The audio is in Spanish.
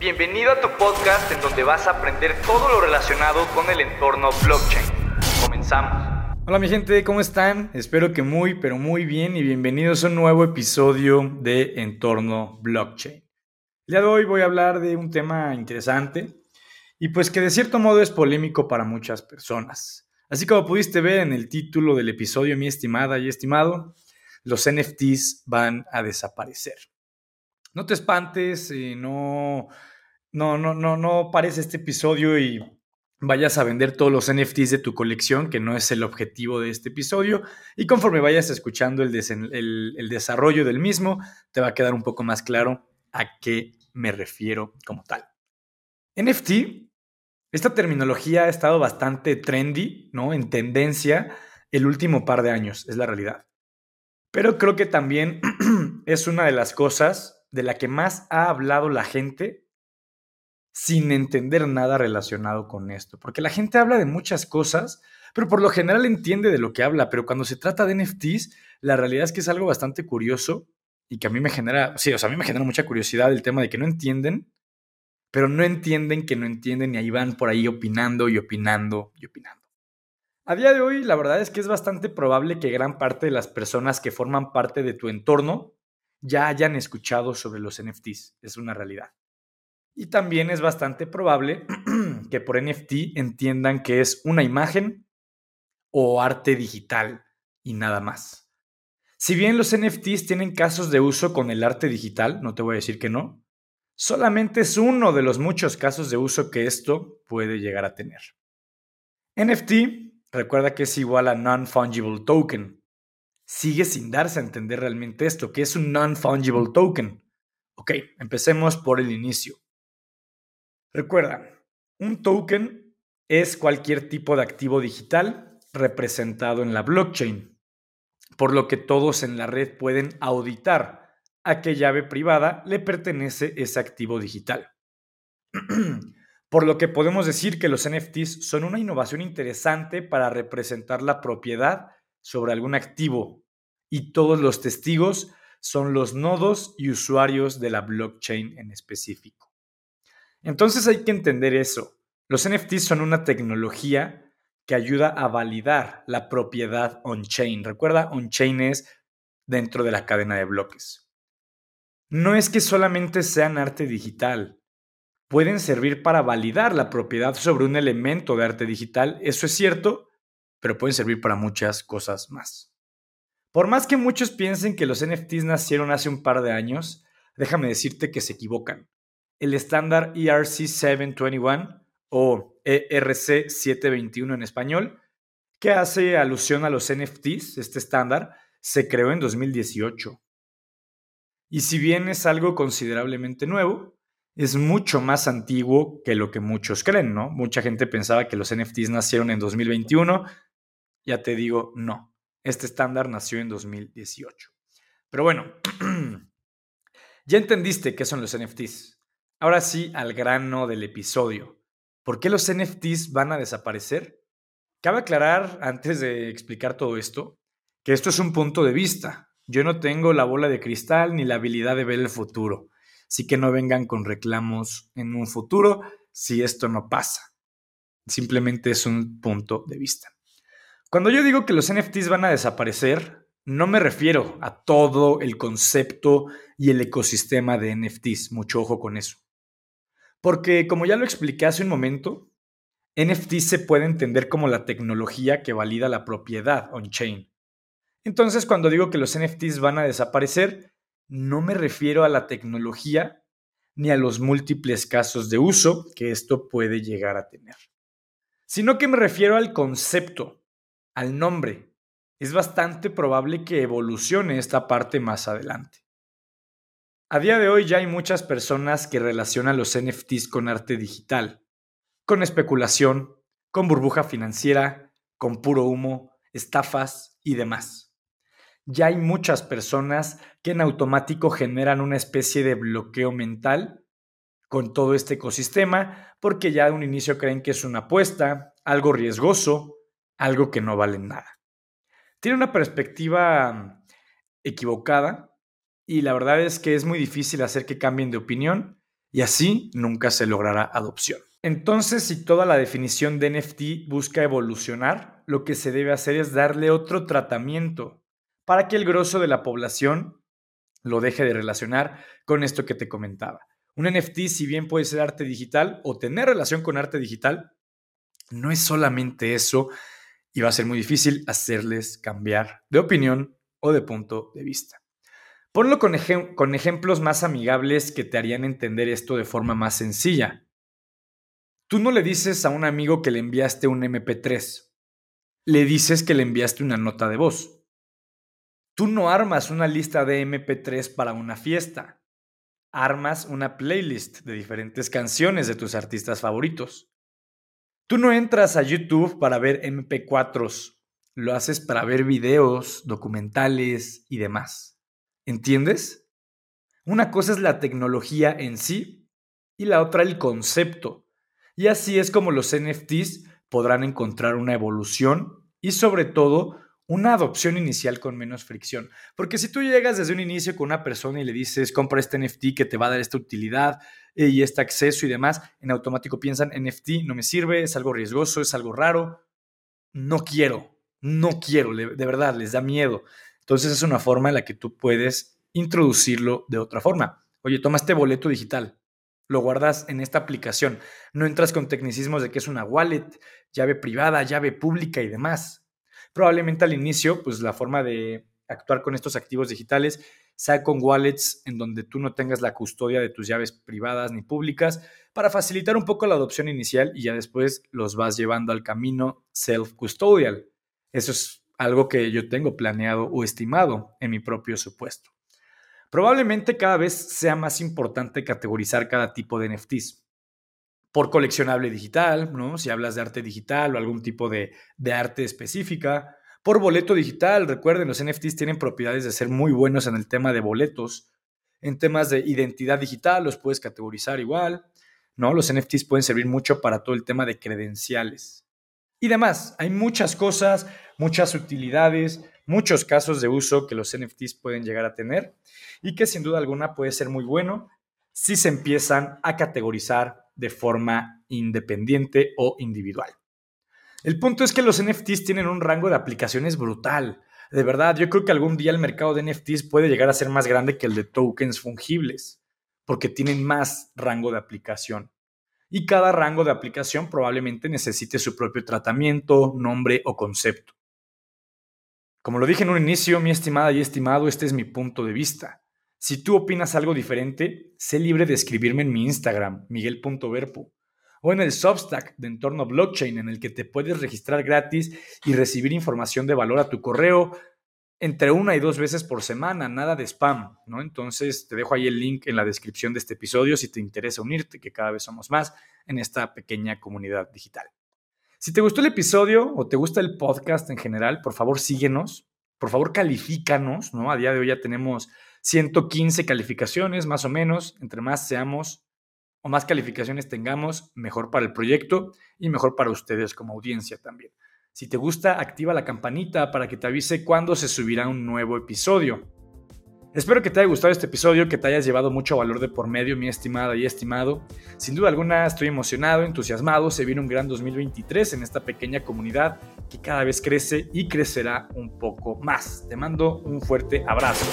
Bienvenido a tu podcast en donde vas a aprender todo lo relacionado con el entorno blockchain. Comenzamos. Hola mi gente, ¿cómo están? Espero que muy, pero muy bien y bienvenidos a un nuevo episodio de Entorno Blockchain. El día de hoy voy a hablar de un tema interesante y pues que de cierto modo es polémico para muchas personas. Así como pudiste ver en el título del episodio, mi estimada y estimado, los NFTs van a desaparecer. No te espantes, eh, no, no, no, no, no pares este episodio y vayas a vender todos los NFTs de tu colección, que no es el objetivo de este episodio, y conforme vayas escuchando el, el, desarrollo del mismo, te va a quedar un poco más claro a qué me refiero como tal. NFT, esta terminología ha estado bastante trendy, ¿no? En tendencia el último par de años, es la realidad. Pero creo que también es una de las cosas de la que más ha hablado la gente sin entender nada relacionado con esto. Porque la gente habla de muchas cosas, pero por lo general entiende de lo que habla. Pero cuando se trata de NFTs, la realidad es que es algo bastante curioso y que a mí me genera, sí, o sea, a mí me genera mucha curiosidad el tema de que no entienden, pero no entienden que no entienden y ahí van por ahí opinando y opinando y opinando. A día de hoy, la verdad es que es bastante probable que gran parte de las personas que forman parte de tu entorno ya hayan escuchado sobre los NFTs. Es una realidad. Y también es bastante probable que por NFT entiendan que es una imagen o arte digital y nada más. Si bien los NFTs tienen casos de uso con el arte digital, no te voy a decir que no, solamente es uno de los muchos casos de uso que esto puede llegar a tener. NFT recuerda que es igual a non-fungible token. Sigue sin darse a entender realmente esto, que es un non-fungible token. Ok, empecemos por el inicio. Recuerda, un token es cualquier tipo de activo digital representado en la blockchain, por lo que todos en la red pueden auditar a qué llave privada le pertenece ese activo digital. Por lo que podemos decir que los NFTs son una innovación interesante para representar la propiedad sobre algún activo y todos los testigos son los nodos y usuarios de la blockchain en específico. Entonces hay que entender eso. Los NFTs son una tecnología que ayuda a validar la propiedad on-chain. Recuerda, on-chain es dentro de la cadena de bloques. No es que solamente sean arte digital, pueden servir para validar la propiedad sobre un elemento de arte digital, eso es cierto, pero pueden servir para muchas cosas más. Por más que muchos piensen que los NFTs nacieron hace un par de años, déjame decirte que se equivocan. El estándar ERC 721 o ERC 721 en español, que hace alusión a los NFTs, este estándar, se creó en 2018. Y si bien es algo considerablemente nuevo, es mucho más antiguo que lo que muchos creen, ¿no? Mucha gente pensaba que los NFTs nacieron en 2021. Ya te digo, no. Este estándar nació en 2018. Pero bueno, ya entendiste qué son los NFTs. Ahora sí, al grano del episodio. ¿Por qué los NFTs van a desaparecer? Cabe aclarar, antes de explicar todo esto, que esto es un punto de vista. Yo no tengo la bola de cristal ni la habilidad de ver el futuro. Así que no vengan con reclamos en un futuro si esto no pasa. Simplemente es un punto de vista. Cuando yo digo que los NFTs van a desaparecer, no me refiero a todo el concepto y el ecosistema de NFTs. Mucho ojo con eso. Porque como ya lo expliqué hace un momento, NFTs se puede entender como la tecnología que valida la propiedad on-chain. Entonces, cuando digo que los NFTs van a desaparecer, no me refiero a la tecnología ni a los múltiples casos de uso que esto puede llegar a tener, sino que me refiero al concepto, al nombre. Es bastante probable que evolucione esta parte más adelante. A día de hoy ya hay muchas personas que relacionan los NFTs con arte digital, con especulación, con burbuja financiera, con puro humo, estafas y demás ya hay muchas personas que en automático generan una especie de bloqueo mental con todo este ecosistema porque ya de un inicio creen que es una apuesta, algo riesgoso, algo que no vale nada. Tiene una perspectiva equivocada y la verdad es que es muy difícil hacer que cambien de opinión y así nunca se logrará adopción. Entonces, si toda la definición de NFT busca evolucionar, lo que se debe hacer es darle otro tratamiento para que el grosso de la población lo deje de relacionar con esto que te comentaba. Un NFT, si bien puede ser arte digital o tener relación con arte digital, no es solamente eso y va a ser muy difícil hacerles cambiar de opinión o de punto de vista. Ponlo con, ejemplos más amigables que te harían entender esto de forma más sencilla. Tú no le dices a un amigo que le enviaste un MP3, le dices que le enviaste una nota de voz. Tú no armas una lista de MP3 para una fiesta, armas una playlist de diferentes canciones de tus artistas favoritos. Tú no entras a YouTube para ver MP4s, lo haces para ver videos, documentales y demás. ¿Entiendes? Una cosa es la tecnología en sí y la otra el concepto. Y así es como los NFTs podrán encontrar una evolución y sobre todo una adopción inicial con menos fricción. Porque si tú llegas desde un inicio con una persona y le dices, compra este NFT que te va a dar esta utilidad eh, y este acceso y demás, en automático piensan, NFT no me sirve, es algo riesgoso, es algo raro, no quiero, no quiero, de verdad, les da miedo. Entonces es una forma en la que tú puedes introducirlo de otra forma. Oye, toma este boleto digital, lo guardas en esta aplicación, no entras con tecnicismos de que es una wallet, llave privada, llave pública y demás. Probablemente al inicio, pues la forma de actuar con estos activos digitales sea con wallets en donde tú no tengas la custodia de tus llaves privadas ni públicas para facilitar un poco la adopción inicial y ya después los vas llevando al camino self-custodial. Eso es algo que yo tengo planeado o estimado en mi propio supuesto. Probablemente cada vez sea más importante categorizar cada tipo de NFTs. Por coleccionable digital, ¿no? Si hablas de arte digital o algún tipo de, de arte específica. Por boleto digital, recuerden, los NFTs tienen propiedades de ser muy buenos en el tema de boletos. En temas de identidad digital los puedes categorizar igual, ¿no? Los NFTs pueden servir mucho para todo el tema de credenciales y demás. Hay muchas cosas, muchas utilidades, muchos casos de uso que los NFTs pueden llegar a tener y que sin duda alguna puede ser muy bueno si se empiezan a categorizar de forma independiente o individual. El punto es que los NFTs tienen un rango de aplicaciones brutal. De verdad, yo creo que algún día el mercado de NFTs puede llegar a ser más grande que el de tokens fungibles, porque tienen más rango de aplicación y cada rango de aplicación probablemente necesite su propio tratamiento, nombre o concepto. Como lo dije en un inicio, mi estimada y estimado, este es mi punto de vista. Si tú opinas algo diferente, sé libre de escribirme en mi Instagram, miguel.verpo, o en el Substack de entorno blockchain en el que te puedes registrar gratis y recibir información de valor a tu correo entre una y dos veces por semana, nada de spam, ¿no? Entonces te dejo ahí el link en la descripción de este episodio si te interesa unirte, que cada vez somos más en esta pequeña comunidad digital. Si te gustó el episodio o te gusta el podcast en general, por favor síguenos, por favor califícanos, ¿no? A día de hoy ya tenemos 115 calificaciones, más o menos, entre más seamos o más calificaciones tengamos, mejor para el proyecto y mejor para ustedes como audiencia también. Si te gusta, activa la campanita para que te avise cuando se subirá un nuevo episodio. Espero que te haya gustado este episodio, que te hayas llevado mucho valor de por medio, mi estimada y estimado. Sin duda alguna estoy emocionado, entusiasmado, se viene un gran 2023 en esta pequeña comunidad que cada vez crece y crecerá un poco más. Te mando un fuerte abrazo.